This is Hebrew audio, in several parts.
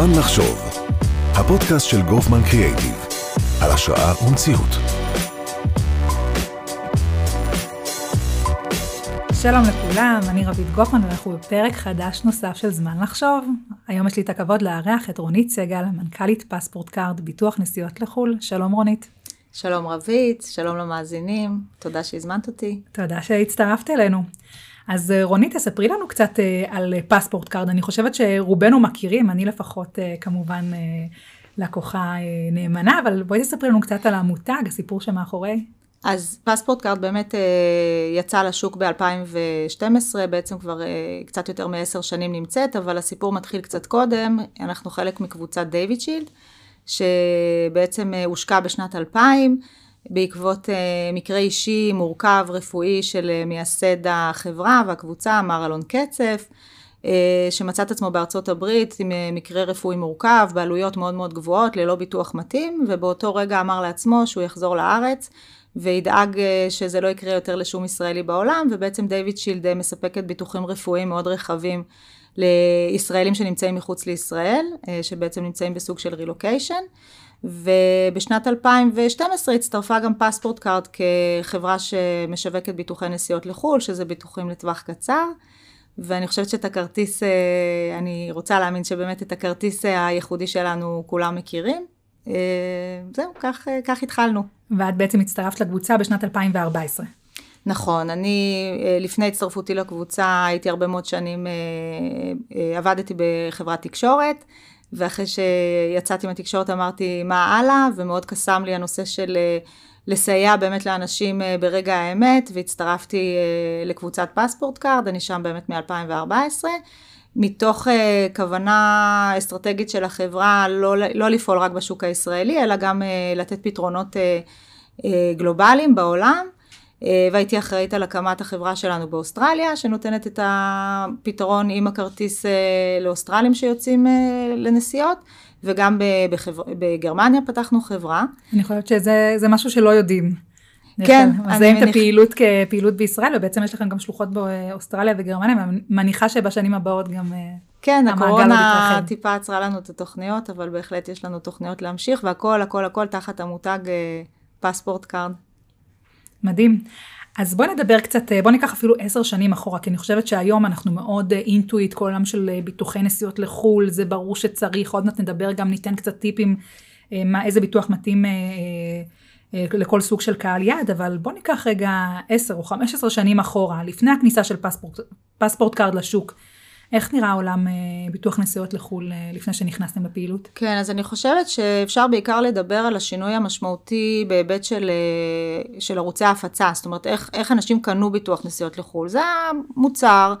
זמן לחשוב, הפודקאסט של גופמן קריאייטיב, על השראה ומציאות. שלום לכולם, אני רוית גופמן ואנחנו בפרק חדש נוסף של זמן לחשוב. היום יש לי את הכבוד לארח את רונית סגל, מנכ"לית פספורט קארד, ביטוח נסיעות לחו"ל. שלום רונית. שלום רוית, שלום למאזינים, תודה שהזמנת אותי. תודה שהצטרפת אלינו. אז אה, רונית, תספרי לנו קצת אה, על פספורט קארד. אני חושבת שרובנו מכירים, אני לפחות אה, כמובן לקוחה נאמנה, אבל בואי תספרי לנו קצת על המותג, הסיפור שמאחורי. אז פספורט קארד באמת יצא לשוק ב-2012, בעצם כבר קצת יותר מעשר שנים נמצאת, אבל הסיפור מתחיל קצת קודם, אנחנו חלק מקבוצת דיוויד שילד, שבעצם הושקה בשנת 2000, בעקבות אה, מקרה אישי מורכב רפואי של אה, מייסד החברה והקבוצה, מר אלון קצף, אה, שמצא את עצמו בארצות הברית עם אה, מקרה רפואי מורכב, בעלויות מאוד מאוד גבוהות, ללא ביטוח מתאים, ובאותו רגע אמר לעצמו שהוא יחזור לארץ. וידאג אה, שזה לא יקרה יותר לשום ישראלי בעולם, ובעצם דיוויד שילד מספקת ביטוחים רפואיים מאוד רחבים לישראלים שנמצאים מחוץ לישראל, אה, שבעצם נמצאים בסוג של רילוקיישן. ובשנת 2012 הצטרפה גם פספורט קארד כחברה שמשווקת ביטוחי נסיעות לחו"ל, שזה ביטוחים לטווח קצר. ואני חושבת שאת הכרטיס, אה, אני רוצה להאמין שבאמת את הכרטיס הייחודי שלנו כולם מכירים. אה, זהו, כך, אה, כך התחלנו. ואת בעצם הצטרפת לקבוצה בשנת 2014. נכון, אני לפני הצטרפותי לקבוצה הייתי הרבה מאוד שנים, עבדתי בחברת תקשורת, ואחרי שיצאתי מהתקשורת אמרתי מה הלאה, ומאוד קסם לי הנושא של אה, לסייע באמת לאנשים אה, ברגע האמת, והצטרפתי אה, לקבוצת פספורט קארד, אני שם באמת מ-2014. מתוך uh, כוונה אסטרטגית של החברה לא, לא לפעול רק בשוק הישראלי, אלא גם uh, לתת פתרונות uh, uh, גלובליים בעולם. אה, והייתי אחראית על הקמת החברה שלנו באוסטרליה, שנותנת את הפתרון עם הכרטיס אה, לאוסטרלים שיוצאים אה, לנסיעות, וגם בחבר... בגרמניה פתחנו חברה. אני חושבת שזה משהו שלא יודעים. כן, אני מזהים את הפעילות כפעילות בישראל, ובעצם יש לכם גם שלוחות באוסטרליה וגרמניה, מניחה שבשנים הבאות גם כן, הקורונה טיפה עצרה לנו את התוכניות, אבל בהחלט יש לנו תוכניות להמשיך, והכל, הכל, הכל תחת המותג פספורט קארד. מדהים. אז בואי נדבר קצת, בואי ניקח אפילו עשר שנים אחורה, כי אני חושבת שהיום אנחנו מאוד into it, כל עולם של אה, ביטוחי נסיעות לחו"ל, זה ברור שצריך, עוד מעט נדבר גם, ניתן קצת טיפים, אה, מה, איזה ביטוח מתאים אה, לכל סוג של קהל יעד, אבל בואי ניקח רגע עשר או חמש עשרה שנים אחורה, לפני הכניסה של פספורט, פספורט קארד לשוק. איך נראה עולם אה, ביטוח נסיעות לחו"ל אה, לפני שנכנסתם לפעילות? כן, אז אני חושבת שאפשר בעיקר לדבר על השינוי המשמעותי בהיבט של, אה, של ערוצי ההפצה, זאת אומרת, איך, איך אנשים קנו ביטוח נסיעות לחו"ל. זה המוצר.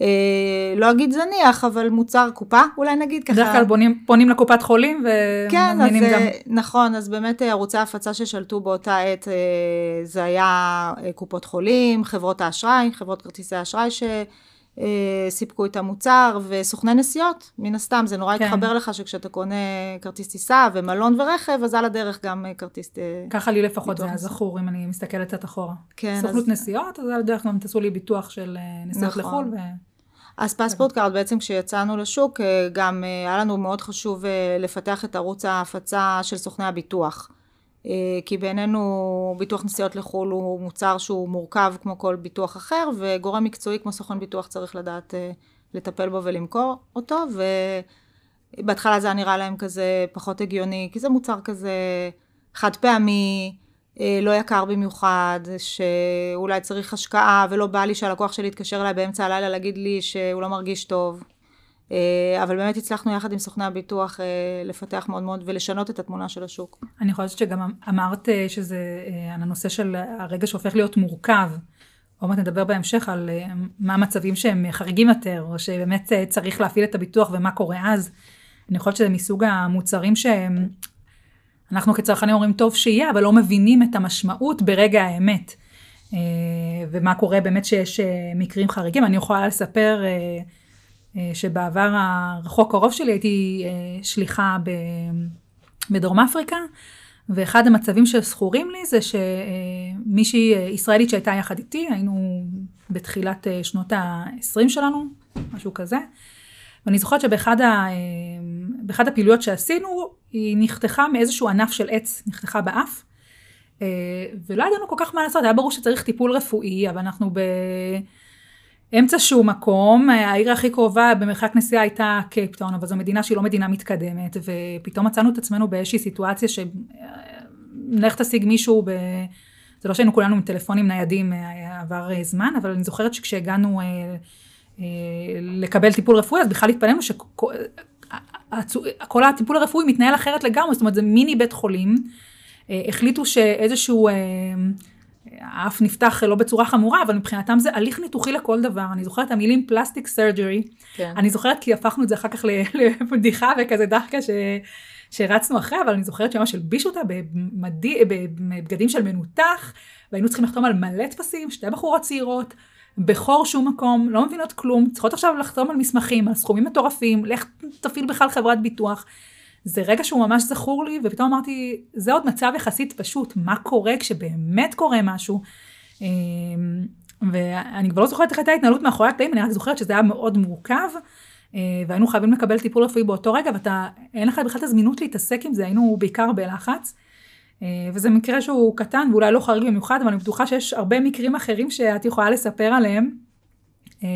אה, לא אגיד זניח, אבל מוצר קופה, אולי נגיד ככה. בדרך כלל פונים, פונים לקופת חולים ומזמינים כן, גם. נכון, אז באמת ערוצי ההפצה ששלטו באותה עת, זה היה קופות חולים, חברות האשראי, חברות כרטיסי האשראי ש... אה, סיפקו את המוצר, וסוכני נסיעות, מן הסתם, זה נורא כן. יתחבר לך שכשאתה קונה כרטיס טיסה ומלון ורכב, אז על הדרך גם אה, כרטיס... אה, ככה לי לפחות זה היה זכור, אם אני מסתכלת קצת אחורה. כן. סוכנות אז... נסיעות, אז על הדרך גם תעשו לי ביטוח של נסיעות נכון. לחו"ל. ו... אז פספורט קארד בעצם כשיצאנו לשוק, גם היה לנו מאוד חשוב לפתח את ערוץ ההפצה של סוכני הביטוח. אה, כי בעינינו ביטוח נסיעות לחו"ל הוא מוצר שהוא מורכב כמו כל ביטוח אחר, וגורם מקצועי כמו סוכן ביטוח צריך לדעת אה, לטפל בו ולמכור אותו, ובהתחלה זה היה נראה להם כזה פחות הגיוני, כי זה מוצר כזה חד פעמי, אה, לא יקר במיוחד, שאולי צריך השקעה, ולא בא לי שהלקוח שלי יתקשר אליי באמצע הלילה להגיד לי שהוא לא מרגיש טוב. אה, אבל באמת הצלחנו יחד עם סוכני הביטוח אה, לפתח מאוד מאוד ולשנות את התמונה של השוק. אני חושבת שגם אמרת אה, שזה על הנושא של הרגע שהופך להיות מורכב. עוד מעט נדבר בהמשך על מה המצבים שהם חריגים יותר, או שבאמת צריך להפעיל את הביטוח ומה קורה אז. אני חושבת שזה מסוג המוצרים שהם, אנחנו כצרכנים אומרים טוב שיהיה, אבל לא מבינים את המשמעות ברגע האמת. ומה קורה באמת שיש מקרים חריגים. אני יכולה לספר שבעבר הרחוק קרוב שלי הייתי אה, שליחה בדרום אפריקה, ואחד המצבים שזכורים לי זה שמישהי אה, ישראלית שהייתה יחד איתי, היינו בתחילת שנות ה-20 שלנו, משהו כזה, ואני זוכרת שבאחד ה, הפעילויות שעשינו, היא נחתכה מאיזשהו ענף של עץ, נחתכה באף, ולא ידענו כל כך מה לעשות, היה ברור שצריך טיפול רפואי, אבל אנחנו באמצע שהוא מקום, העיר הכי קרובה במרחק נסיעה הייתה קייפטאון, אבל זו מדינה שהיא לא מדינה מתקדמת, ופתאום מצאנו את עצמנו באיזושהי סיטואציה ש... לך תשיג מישהו ב... זה לא שהיינו כולנו עם טלפונים ניידים, אה, עבר אה, זמן, אבל אני זוכרת שכשהגענו אה, אה, לקבל טיפול רפואי, אז בכלל התפלאנו שכל הטיפול הרפואי מתנהל אחרת לגמרי, זאת אומרת זה מיני בית חולים. אה, החליטו שאיזשהו, אה, האף נפתח לא בצורה חמורה, אבל מבחינתם זה הליך ניתוחי לכל דבר. אני זוכרת את המילים פלסטיק סרג'רי, כן. אני זוכרת כי הפכנו את זה אחר כך לבדיחה וכזה דחקה ש... שרצנו אחרי, אבל אני זוכרת שממש הלבישו אותה במדי, בבגדים של מנותח, והיינו צריכים לחתום על מלא טפסים, שתי בחורות צעירות, בחור שום מקום, לא מבינות כלום, צריכות עכשיו לחתום על מסמכים, על סכומים מטורפים, לך תפעיל בכלל חברת ביטוח. זה רגע שהוא ממש זכור לי, ופתאום אמרתי, זה עוד מצב יחסית פשוט, מה קורה כשבאמת קורה משהו? אמ, ואני כבר לא זוכרת איך הייתה ההתנהלות מאחורי הקלעים, אני רק זוכרת שזה היה מאוד מורכב, אה, והיינו חייבים לקבל טיפול רפואי באותו רגע, ואתה, אין לך בכלל את הזמינות להתעסק עם זה, היינו בעיקר בלחץ. אה, וזה מקרה שהוא קטן ואולי לא חריג במיוחד, אבל אני בטוחה שיש הרבה מקרים אחרים שאת יכולה לספר עליהם, אה,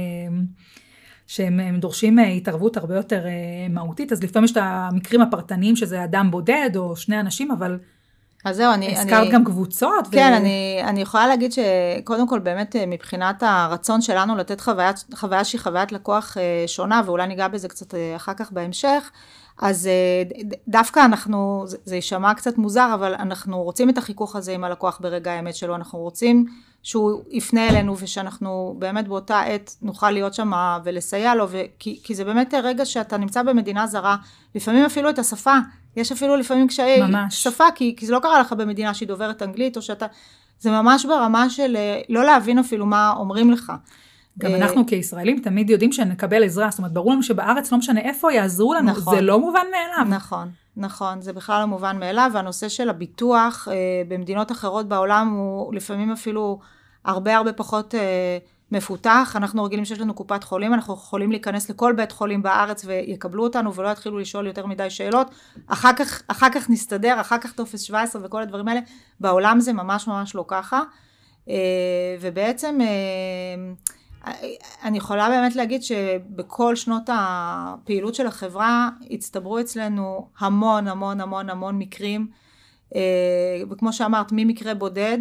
שהם דורשים התערבות הרבה יותר מהותית, אז לפעמים יש את המקרים הפרטניים שזה אדם בודד או שני אנשים, אבל אז זהו, אני... הזכרת אני, גם קבוצות. כן, ו... אני, אני יכולה להגיד שקודם כל באמת אה, מבחינת הרצון שלנו לתת חוויה, חוויה שהיא חוויית לקוח אה, שונה, ואולי ניגע בזה קצת אה, אחר כך בהמשך, אז דווקא אנחנו, זה יישמע קצת מוזר, אבל אנחנו רוצים את החיכוך הזה עם הלקוח ברגע האמת שלו, אנחנו רוצים שהוא יפנה אלינו ושאנחנו באמת באותה עת נוכל להיות שם ולסייע לו, וכי, כי זה באמת רגע שאתה נמצא במדינה זרה, לפעמים אפילו את השפה יש אפילו לפעמים קשיי שפה, כי, כי זה לא קרה לך במדינה שהיא דוברת אנגלית, או שאתה... זה ממש ברמה של אה, לא להבין אפילו מה אומרים לך. גם אה, אנחנו כישראלים תמיד יודעים שנקבל עזרה, זאת אומרת, ברור לנו שבארץ לא משנה איפה יעזרו לנו, נכון, זה לא מובן מאליו. נכון, נכון, זה בכלל לא מובן מאליו, והנושא של הביטוח אה, במדינות אחרות בעולם הוא לפעמים אפילו הרבה הרבה פחות... אה, מפותח, אנחנו רגילים שיש לנו קופת חולים, אנחנו יכולים להיכנס לכל בית חולים בארץ ויקבלו אותנו ולא יתחילו לשאול יותר מדי שאלות, אחר כך, אחר כך נסתדר, אחר כך טופס 17 וכל הדברים האלה, בעולם זה ממש ממש לא ככה, ובעצם אני יכולה באמת להגיד שבכל שנות הפעילות של החברה הצטברו אצלנו המון המון המון המון מקרים, אה, וכמו שאמרת, ממקרה בודד,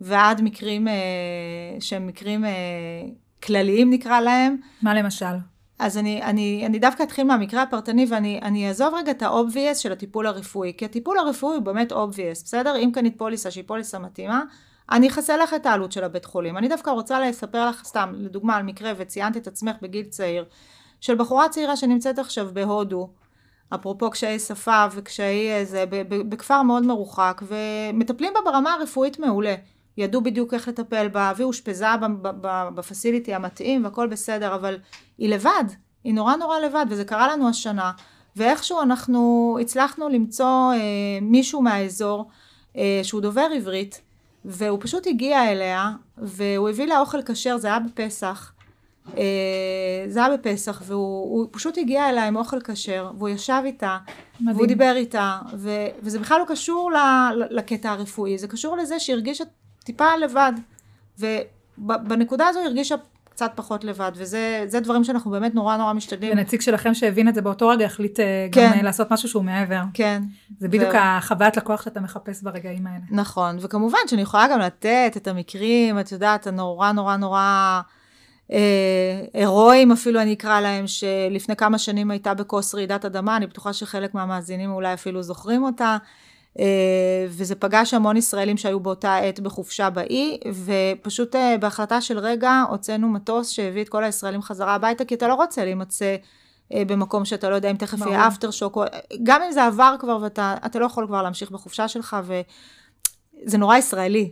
ועד מקרים אה, שהם מקרים אה, כלליים נקרא להם. מה למשל? אז אני, אני, אני דווקא אתחיל מהמקרה הפרטני ואני אעזוב רגע את ה-obvious של הטיפול הרפואי, כי הטיפול הרפואי הוא באמת obvious, בסדר? אם קנית פוליסה שהיא פוליסה מתאימה, אני אכסה לך את העלות של הבית חולים. אני דווקא רוצה לספר לך סתם, לדוגמה על מקרה, וציינת את עצמך בגיל צעיר, של בחורה צעירה שנמצאת עכשיו בהודו, אפרופו קשיי שפה וקשיי איזה, בכפר מאוד מרוחק, ומטפלים בה ברמה הרפואית מעולה. ידעו בדיוק איך לטפל בה, והיא אושפזה בפסיליטי המתאים והכל בסדר, אבל היא לבד, היא נורא נורא לבד, וזה קרה לנו השנה, ואיכשהו אנחנו הצלחנו למצוא אה, מישהו מהאזור אה, שהוא דובר עברית, והוא פשוט הגיע אליה, והוא הביא לה אוכל כשר, זה היה בפסח, אה, זה היה בפסח, והוא פשוט הגיע אליה עם אוכל כשר, והוא ישב איתה, מדהים. והוא דיבר איתה, ו, וזה בכלל לא קשור ל, לקטע הרפואי, זה קשור לזה שהרגישה טיפה לבד. ובנקודה הזו הרגישה קצת פחות לבד, וזה דברים שאנחנו באמת נורא נורא משתדלים. ונציג שלכם שהבין את זה באותו רגע החליט אה, כן. גם לעשות משהו שהוא מעבר. כן. זה בדיוק ו... החוויית לקוח שאתה מחפש ברגעים האלה. נכון, וכמובן שאני יכולה גם לתת את המקרים, את יודעת, הנורא נורא נורא אה, הירואיים אפילו אני אקרא להם, שלפני כמה שנים הייתה בכוס רעידת אדמה, אני בטוחה שחלק מהמאזינים אולי אפילו זוכרים אותה. אה, וזה פגש המון ישראלים שהיו באותה עת בחופשה באי, ופשוט אה, בהחלטה של רגע הוצאנו מטוס שהביא את כל הישראלים חזרה הביתה, כי אתה לא רוצה להימצא אה, במקום שאתה לא יודע אם תכף יהיה אפטר שוק, גם אם זה עבר כבר ואתה לא יכול כבר להמשיך בחופשה שלך, וזה נורא ישראלי.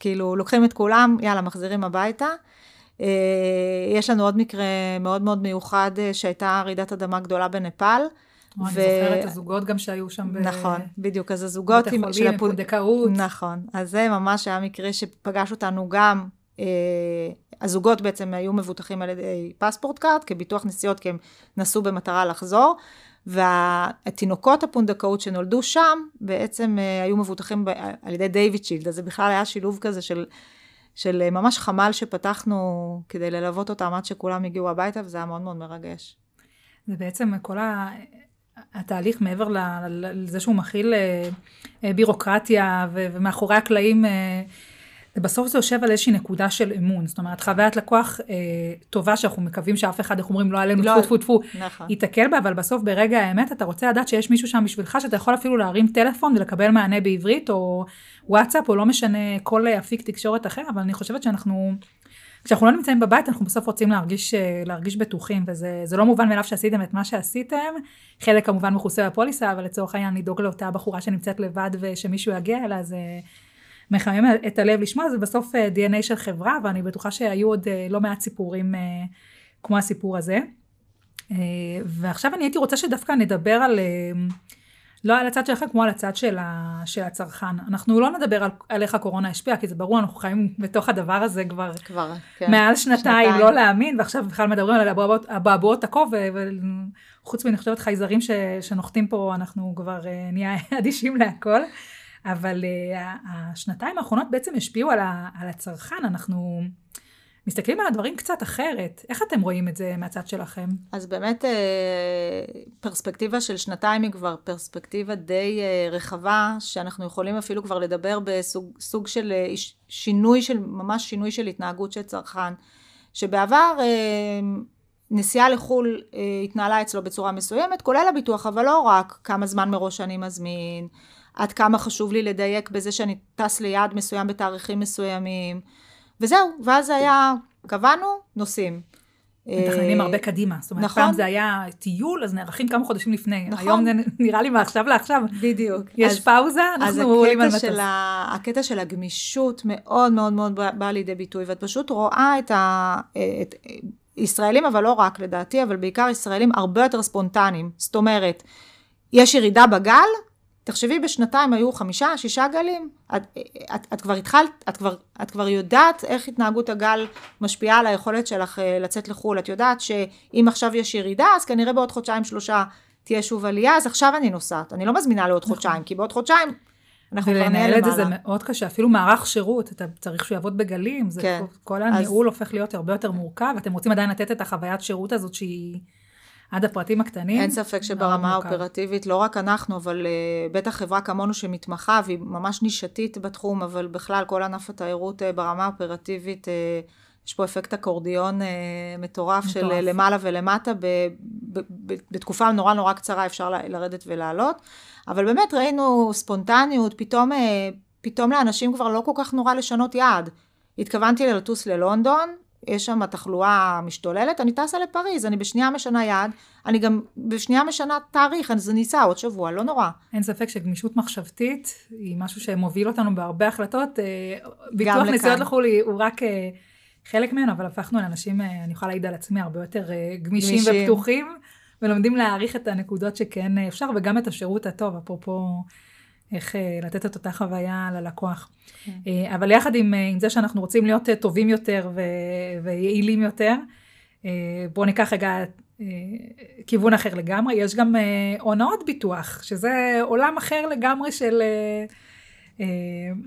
כאילו, לוקחים את כולם, יאללה, מחזירים הביתה. יש לנו עוד מקרה מאוד מאוד מיוחד שהייתה רעידת אדמה גדולה בנפאל. אני זוכרת הזוגות גם שהיו שם. נכון, בדיוק, אז הזוגות עם, של הפונדקאות. נכון, אז זה ממש היה מקרה שפגש אותנו גם הזוגות בעצם היו מבוטחים על ידי פספורטכארד כביטוח נסיעות כי הם נסעו במטרה לחזור. והתינוקות הפונדקאות שנולדו שם, בעצם היו מבוטחים על ידי דיוויד שילד, אז זה בכלל היה שילוב כזה של, של ממש חמ"ל שפתחנו כדי ללוות אותם עד שכולם הגיעו הביתה, וזה היה מאוד מאוד מרגש. זה בעצם כל ה... התהליך מעבר לזה שהוא מכיל אה, אה, בירוקרטיה ומאחורי הקלעים, אה, בסוף זה יושב על איזושהי נקודה של אמון. זאת אומרת, חוויית לקוח טובה שאנחנו מקווים שאף אחד, איך אומרים, לא עלינו, לא, טפו טפו טפו, נכון. ייתקל בה, אבל בסוף ברגע האמת אתה רוצה לדעת שיש מישהו שם בשבילך, שאתה יכול אפילו להרים טלפון ולקבל מענה בעברית, או וואטסאפ, או לא משנה כל אפיק תקשורת אחר, אבל אני חושבת שאנחנו... כשאנחנו לא נמצאים בבית, אנחנו בסוף רוצים להרגיש, אה, להרגיש בטוחים, וזה לא מובן מאליו שעשיתם את מה שעשיתם. חלק כמובן מכוסה בפוליסה, אבל לצורך העניין לדאוג לאותה בחורה שנמצאת לבד ושמישהו יגיע אליה, זה מחמם את הלב לשמוע, זה בסוף אה, DNA של חברה, ואני בטוחה שהיו עוד אה, לא מעט סיפורים כמו הסיפור הזה. ועכשיו אני הייתי רוצה שדווקא נדבר על... לא על הצד שלכם כמו על הצד של, ה, של הצרכן. אנחנו לא נדבר על, על איך הקורונה השפיעה, כי זה ברור, אנחנו חיים בתוך הדבר הזה כבר, כבר כן. מעל שנתיים, שנתיים, לא להאמין, ועכשיו בכלל מדברים על אבעבועות עקוב, וחוץ מני חושבת חייזרים ש, שנוחתים פה, אנחנו כבר uh, נהיה אדישים להכל. אבל uh, השנתיים האחרונות בעצם השפיעו על, ה, על הצרכן, אנחנו... מסתכלים על הדברים קצת אחרת. איך אתם רואים את זה מהצד שלכם? אז באמת אה, פרספקטיבה של שנתיים היא כבר פרספקטיבה די אה, רחבה, שאנחנו יכולים אפילו כבר לדבר בסוג של אה, שינוי של, ממש שינוי של התנהגות של צרכן. שבעבר נסיעה לחו"ל התנהלה אצלו בצורה מסוימת, כולל הביטוח, אבל לא רק כמה זמן מראש אני מזמין, עד כמה חשוב לי לדייק בזה שאני טס ליעד מסוים בתאריכים מסוימים. וזהו, ואז זה היה, קבענו, נוסעים. מתכננים הרבה קדימה. זאת אומרת, נכון. פעם זה היה טיול, אז נערכים כמה חודשים לפני. נכון. היום זה נראה לי מעכשיו לעכשיו. בדיוק. יש אז, פאוזה, אנחנו עולים על מטוס. אז הקטע של הגמישות מאוד מאוד מאוד בא לידי ביטוי, ואת פשוט רואה את ה... את, ישראלים, אבל לא רק לדעתי, אבל בעיקר ישראלים הרבה יותר ספונטניים. זאת אומרת, יש ירידה בגל, תחשבי, בשנתיים היו חמישה, שישה גלים. את, את, את כבר התחלת, את כבר, את כבר יודעת איך התנהגות הגל משפיעה על היכולת שלך אה, לצאת לחו"ל. את יודעת שאם עכשיו יש ירידה, אז כנראה בעוד חודשיים שלושה תהיה שוב עלייה, אז עכשיו אני נוסעת. אני לא מזמינה לעוד נכון. חודשיים, כי בעוד חודשיים אנחנו כבר נהיה למעלה. את זה זה מאוד קשה, אפילו מערך שירות, אתה צריך שהוא יעבוד בגלים, זה כן. כל הניהול אז... הופך להיות הרבה יותר מורכב, אתם רוצים עדיין לתת את החוויית שירות הזאת שהיא... עד הפרטים הקטנים. אין ספק שברמה האופרטיבית, לא רק אנחנו, אבל uh, בטח חברה כמונו שמתמחה, והיא ממש נישתית בתחום, אבל בכלל כל ענף התיירות uh, ברמה האופרטיבית, uh, יש פה אפקט אקורדיון uh, מטורף, מטורף של uh, למעלה ולמטה, ב, ב, ב, בתקופה נורא נורא קצרה אפשר ל, לרדת ולעלות. אבל באמת ראינו ספונטניות, פתאום, uh, פתאום לאנשים כבר לא כל כך נורא לשנות יעד. התכוונתי לטוס ללונדון, יש שם תחלואה משתוללת, אני טסה לפריז, אני בשנייה משנה יעד, אני גם בשנייה משנה תאריך, אז אני אסע עוד שבוע, לא נורא. אין ספק שגמישות מחשבתית היא משהו שמוביל אותנו בהרבה החלטות. אה, ביטוח נסיעות לחו"ל הוא רק אה, חלק ממנו, אבל הפכנו לאנשים, אה, אני יכולה להעיד על עצמי, הרבה יותר גמישים, גמישים. ופתוחים, ולומדים להעריך את הנקודות שכן אפשר, וגם את השירות הטוב, אפרופו... איך אה, לתת את אותה חוויה ללקוח. כן. אה, אבל יחד עם, אה, עם זה שאנחנו רוצים להיות טובים יותר ו, ויעילים יותר, בואו ניקח רגע כיוון אחר לגמרי. יש גם הונאות ביטוח, שזה עולם אחר לגמרי של...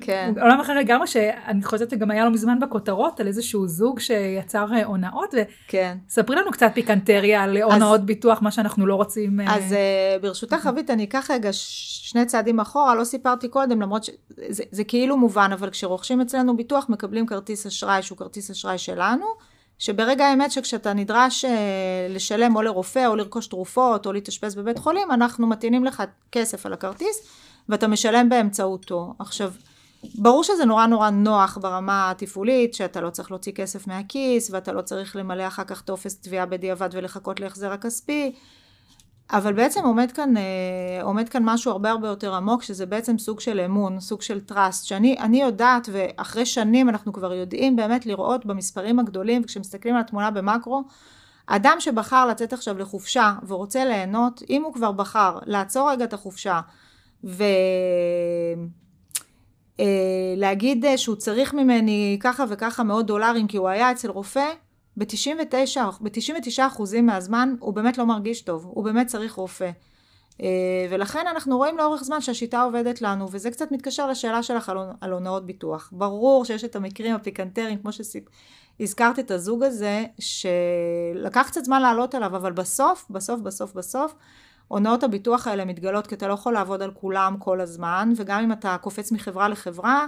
כן. עולם אחר לגמרי, שאני חושבת שגם היה לא מזמן בכותרות על איזשהו זוג שיצר אה, הונאות, כן. וספרי לנו קצת פיקנטריה על הונאות ביטוח, מה שאנחנו לא רוצים. אה, אז uh, ברשותך, חבית, אני אקח רגע שני צעדים אחורה, לא סיפרתי קודם, למרות שזה כאילו מובן, אבל כשרוכשים אצלנו ביטוח, מקבלים כרטיס אשראי שהוא כרטיס אשראי שלנו. שברגע האמת שכשאתה נדרש לשלם או לרופא או לרכוש תרופות או להתאשפז בבית חולים, אנחנו מטעינים לך כסף על הכרטיס ואתה משלם באמצעותו. עכשיו, ברור שזה נורא נורא נוח ברמה התפעולית, שאתה לא צריך להוציא כסף מהכיס, ואתה לא צריך למלא אחר כך טופס תביעה בדיעבד ולחכות להחזר הכספי, אבל בעצם עומד כאן, אה, עומד כאן משהו הרבה הרבה יותר עמוק, שזה בעצם סוג של אמון, סוג של trust, שאני יודעת, ואחרי שנים אנחנו כבר יודעים באמת לראות במספרים הגדולים, וכשמסתכלים על התמונה במקרו, אדם שבחר לצאת עכשיו לחופשה ורוצה ליהנות, אם הוא כבר בחר לעצור רגע את החופשה, ו... אה, אה, שהוא צריך ממני ככה וככה מאות דולרים כי הוא היה אצל רופא, ב-99, ב-99 מהזמן הוא באמת לא מרגיש טוב, הוא באמת צריך רופא. אה, ולכן אנחנו רואים לאורך זמן שהשיטה עובדת לנו, וזה קצת מתקשר לשאלה שלך על הונאות ביטוח. ברור שיש את המקרים הפיקנטריים, כמו שהזכרת את הזוג הזה, שלקח קצת זמן לעלות עליו, אבל בסוף, בסוף, בסוף, בסוף, הונאות הביטוח האלה מתגלות כי אתה לא יכול לעבוד על כולם כל הזמן, וגם אם אתה קופץ מחברה לחברה,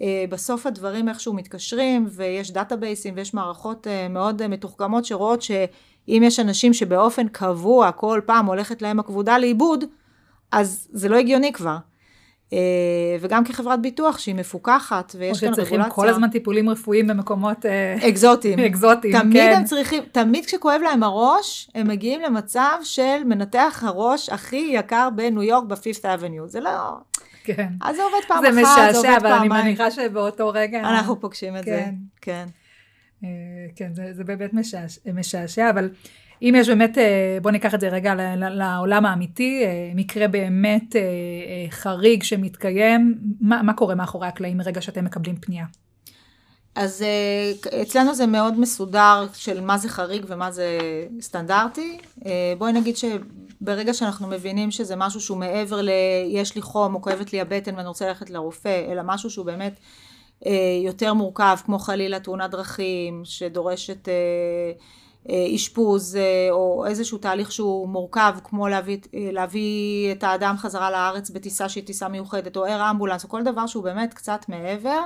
אה, בסוף הדברים איכשהו מתקשרים, ויש דאטאבייסים ויש מערכות אה, מאוד מתוחכמות שרואות שאם יש אנשים שבאופן קבוע כל פעם הולכת להם הכבודה לאיבוד, אז זה לא הגיוני כבר. אה, וגם כחברת ביטוח שהיא מפוקחת ויש כאן רגולציה. או שצריכים כל הזמן טיפולים רפואיים במקומות אקזוטיים. אקזוטיים, תמיד כן. הם צריכים, תמיד כשכואב להם הראש, הם מגיעים למצב של מנתח הראש הכי יקר בניו יורק בפיפט אבניו. זה לא... כן. אז זה עובד פעם זה אחת, משעשע, זה עובד אבל אני פעמיים. מניחה שבאותו רגע... אנחנו פוגשים את זה, כן. כן. אה, כן, זה, זה באמת משעשע, משעשע, אבל אם יש באמת, אה, בוא ניקח את זה רגע לעולם האמיתי, אה, מקרה באמת אה, חריג שמתקיים, מה, מה קורה מאחורי הקלעים מרגע שאתם מקבלים פנייה? אז אצלנו זה מאוד מסודר של מה זה חריג ומה זה סטנדרטי. בואי נגיד שברגע שאנחנו מבינים שזה משהו שהוא מעבר ל... יש לי חום או כואבת לי הבטן ואני רוצה ללכת לרופא, אלא משהו שהוא באמת יותר מורכב, כמו חלילה תאונת דרכים, שדורשת אשפוז, או איזשהו תהליך שהוא מורכב, כמו להביא, להביא את האדם חזרה לארץ בטיסה שהיא טיסה מיוחדת, או אר אמבולנס, או כל דבר שהוא באמת קצת מעבר.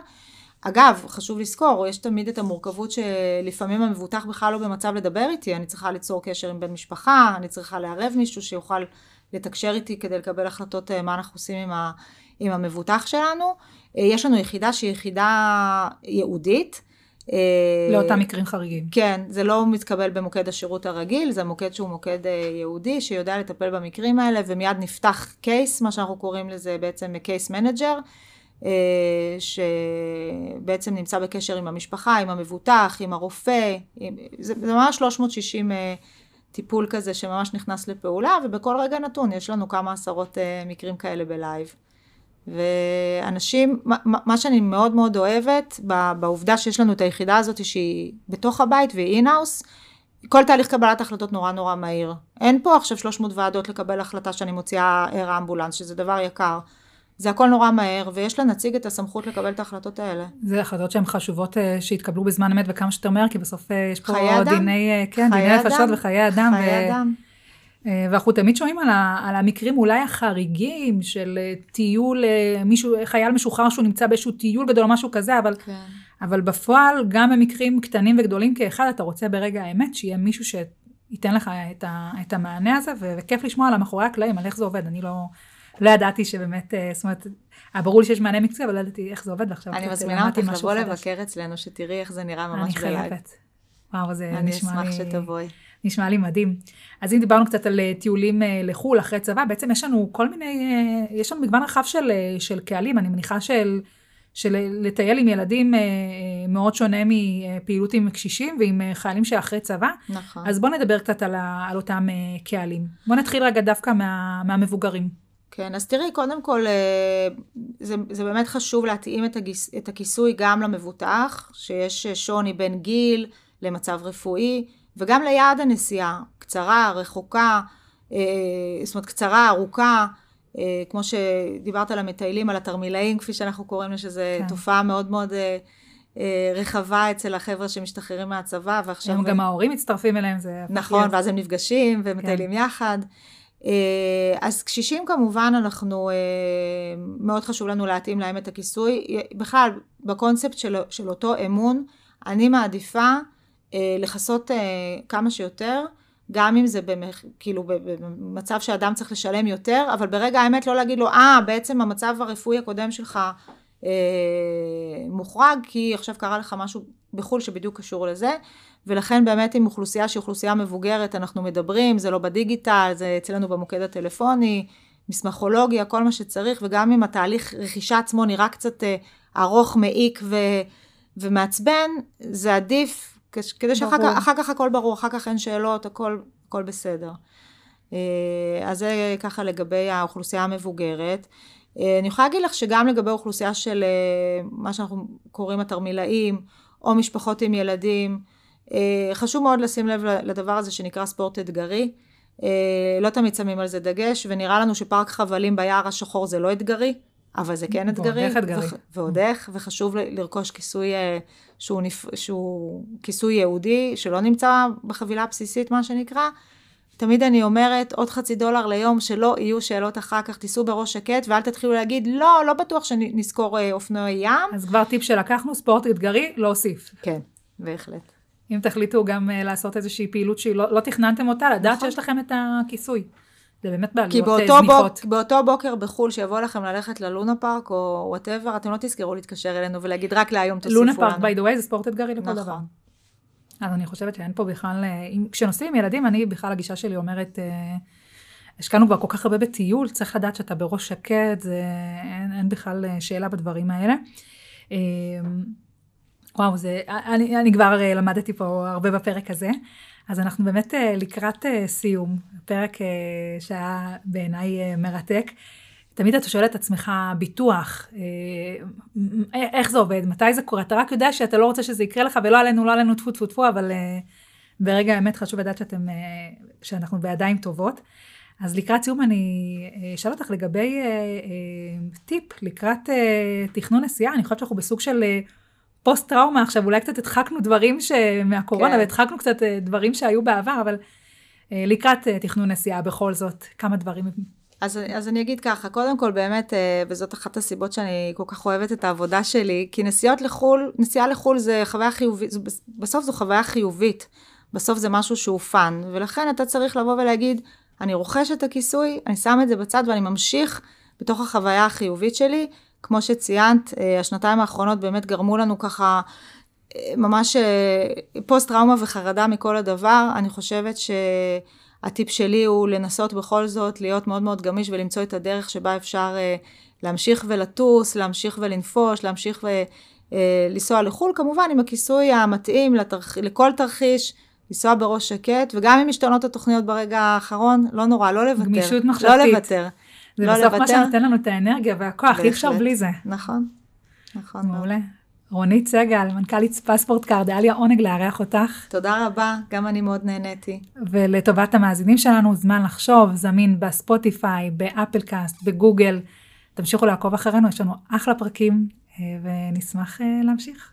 אגב, חשוב לזכור, יש תמיד את המורכבות שלפעמים המבוטח בכלל לא במצב לדבר איתי, אני צריכה ליצור קשר עם בן משפחה, אני צריכה לערב מישהו שיוכל לתקשר איתי כדי לקבל החלטות מה אנחנו עושים עם, ה, עם המבוטח שלנו. יש לנו יחידה שהיא יחידה ייעודית. לאותם מקרים חריגים. כן, זה לא מתקבל במוקד השירות הרגיל, זה מוקד שהוא מוקד ייעודי, שיודע לטפל במקרים האלה, ומיד נפתח case, מה שאנחנו קוראים לזה בעצם case manager. שבעצם נמצא בקשר עם המשפחה, עם המבוטח, עם הרופא, עם, זה, זה ממש 360 טיפול כזה שממש נכנס לפעולה, ובכל רגע נתון יש לנו כמה עשרות מקרים כאלה ב live. ואנשים, מה, מה שאני מאוד מאוד אוהבת בעובדה שיש לנו את היחידה הזאת שהיא בתוך הבית והיא in-house, כל תהליך קבלת החלטות נורא נורא מהיר. אין פה עכשיו 300 ועדות לקבל החלטה שאני מוציאה air ambulance, שזה דבר יקר. זה הכל נורא מהר, ויש לנציג את הסמכות לקבל את ההחלטות האלה. זה החלטות שהן חשובות שהתקבלו בזמן אמת וכמה שיותר מהר, כי בסוף יש פה חיי אדם, דיני, כן, דיני נפשות וחיי אדם. חיי ו... אדם. ואנחנו תמיד שומעים על, ה, על המקרים אולי החריגים של טיול, מישהו, חייל משוחרר שהוא נמצא באיזשהו טיול גדול או משהו כזה, אבל, כן. אבל בפועל גם במקרים קטנים וגדולים כאחד, אתה רוצה ברגע האמת שיהיה מישהו שייתן לך את, ה, את המענה הזה, ו, וכיף לשמוע על המאחורי הקלעים, על איך זה עובד. אני לא, לא ידעתי שבאמת, זאת אומרת, היה ברור לי שיש מענה מקצועי, אבל לא ידעתי איך זה עובד, ועכשיו אני מזמינה אותך לבוא לבקר אצלנו, שתראי איך זה נראה ממש בלייב. אני חייבת. וואו, זה אני נשמע לי... אני אשמח שתבואי. נשמע לי מדהים. אז אם דיברנו קצת על טיולים לחו"ל אחרי צבא, בעצם יש לנו כל מיני, יש לנו מגוון רחב של, של קהלים, אני מניחה של, של לטייל עם ילדים מאוד שונה מפעילות עם קשישים ועם חיילים שאחרי צבא. נכון. אז בואו נדבר קצת על, על אותם קהלים. בואו נתחיל רגע דווקא מה, מהמבוגרים. כן, אז תראי, קודם כל, זה, זה באמת חשוב להתאים את, הגיס, את הכיסוי גם למבוטח, שיש שוני בין גיל למצב רפואי, וגם ליעד הנסיעה, קצרה, רחוקה, זאת אומרת קצרה, ארוכה, כמו שדיברת על המטיילים, על התרמילאים, כפי שאנחנו קוראים לה, שזו כן. תופעה מאוד מאוד רחבה אצל החבר'ה שמשתחררים מהצבא, ועכשיו... הם גם ההורים מצטרפים אליהם, זה... נכון, ואז הם נפגשים ומטיילים כן. יחד. אז קשישים כמובן אנחנו, מאוד חשוב לנו להתאים להם את הכיסוי. בכלל, בקונספט של, של אותו אמון, אני מעדיפה לכסות כמה שיותר, גם אם זה במח, כאילו במצב שאדם צריך לשלם יותר, אבל ברגע האמת לא להגיד לו, אה, ah, בעצם המצב הרפואי הקודם שלך אה, מוחרג, כי עכשיו קרה לך משהו בחו"ל שבדיוק קשור לזה, ולכן באמת עם אוכלוסייה שהיא אוכלוסייה מבוגרת, אנחנו מדברים, זה לא בדיגיטל, זה אצלנו במוקד הטלפוני, מסמכולוגיה, כל מה שצריך, וגם אם התהליך רכישה עצמו נראה קצת אה, ארוך, מעיק ו, ומעצבן, זה עדיף, כדי שאחר כך, כך הכל ברור, אחר כך אין שאלות, הכל, הכל בסדר. אז זה ככה לגבי האוכלוסייה המבוגרת. אה, אני יכולה להגיד לך שגם לגבי אוכלוסייה של אה, מה שאנחנו קוראים התרמילאים, או משפחות עם ילדים, אה, חשוב מאוד לשים לב לדבר הזה שנקרא ספורט אתגרי. לא תמיד שמים על זה דגש, ונראה לנו שפארק חבלים ביער השחור זה לא אתגרי, אבל זה כן אתגרי. ועוד איך אתגרי. ועוד איך, וחשוב לרכוש כיסוי שהוא, נפ... שהוא כיסוי ייעודי, שלא נמצא בחבילה הבסיסית, מה שנקרא. תמיד אני אומרת, עוד חצי דולר ליום, שלא יהיו שאלות אחר כך, תיסעו בראש שקט, ואל תתחילו להגיד, לא, לא בטוח שנזכור אה, אופנועי ים. אז כבר טיפ שלקחנו, ספורט אתגרי, להוסיף. כן, בהחלט. אם תחליטו גם אה, לעשות איזושהי פעילות שלא לא תכננתם אותה, לדעת נכון. שיש לכם את הכיסוי. זה באמת בעלויות אה, זניחות. כי באותו בוקר בחו"ל שיבוא לכם ללכת ללונה פארק או whatever, אתם לא תזכרו להתקשר אלינו ולהגיד רק להיום תוסיפו לנו. לונה פארק, by the way, זה ספורט אתגרי לכל נכון. דבר. אז אני חושבת שאין פה בכלל, אה, כשנוסעים עם ילדים, אני בכלל הגישה שלי אומרת, אה, השקענו כבר כל כך הרבה בטיול, צריך לדעת שאתה בראש שקט, זה, אין, אין בכלל שאלה בדברים האלה. וואו, זה, אני, אני כבר למדתי פה הרבה בפרק הזה. אז אנחנו באמת לקראת סיום, פרק שהיה בעיניי מרתק. תמיד אתה שואל את עצמך, ביטוח, אה, איך זה עובד, מתי זה קורה, אתה רק יודע שאתה לא רוצה שזה יקרה לך, ולא עלינו, לא עלינו, טפו טפו טפו, אבל אה, ברגע האמת חשוב לדעת שאתם, אה, שאנחנו בידיים טובות. אז לקראת סיום אני אשאל אותך לגבי טיפ לקראת תכנון נסיעה, אני חושבת שאנחנו בסוג של פוסט טראומה עכשיו, אולי קצת הדחקנו דברים מהקורונה, כן. והדחקנו קצת דברים שהיו בעבר, אבל לקראת תכנון נסיעה בכל זאת, כמה דברים אז, אז אני אגיד ככה, קודם כל באמת, אה, וזאת אחת הסיבות שאני כל כך אוהבת את העבודה שלי, כי נסיעות לחו"ל, נסיעה לחו"ל זה חוויה חיובית, בסוף זו חוויה חיובית, בסוף זה משהו שהוא fun, ולכן אתה צריך לבוא ולהגיד, אני רוכש את הכיסוי, אני שם את זה בצד ואני ממשיך בתוך החוויה החיובית שלי. כמו שציינת, אה, השנתיים האחרונות באמת גרמו לנו ככה אה, ממש פוסט טראומה וחרדה מכל הדבר. אני חושבת ש... הטיפ שלי הוא לנסות בכל זאת להיות מאוד מאוד גמיש ולמצוא את הדרך שבה אפשר להמשיך ולטוס, להמשיך ולנפוש, להמשיך ולנסוע אה, לחו"ל, כמובן עם הכיסוי המתאים לתרח... לכל תרחיש, לנסוע בראש שקט, וגם אם משתנות התוכניות ברגע האחרון, לא נורא, לא לוותר. גמישות מחשבתית. לא לוותר. זה לא בסוף לוותר. מה שנותן לנו את האנרגיה והכוח, אי אפשר בלי זה. נכון, נכון. מעולה. רונית סגל, מנכ"לית פספורט קארד, היה לי העונג לארח אותך. תודה רבה, גם אני מאוד נהניתי. ולטובת המאזינים שלנו, זמן לחשוב, זמין בספוטיפיי, באפל קאסט, בגוגל. תמשיכו לעקוב אחרינו, יש לנו אחלה פרקים, אה, ונשמח אה, להמשיך.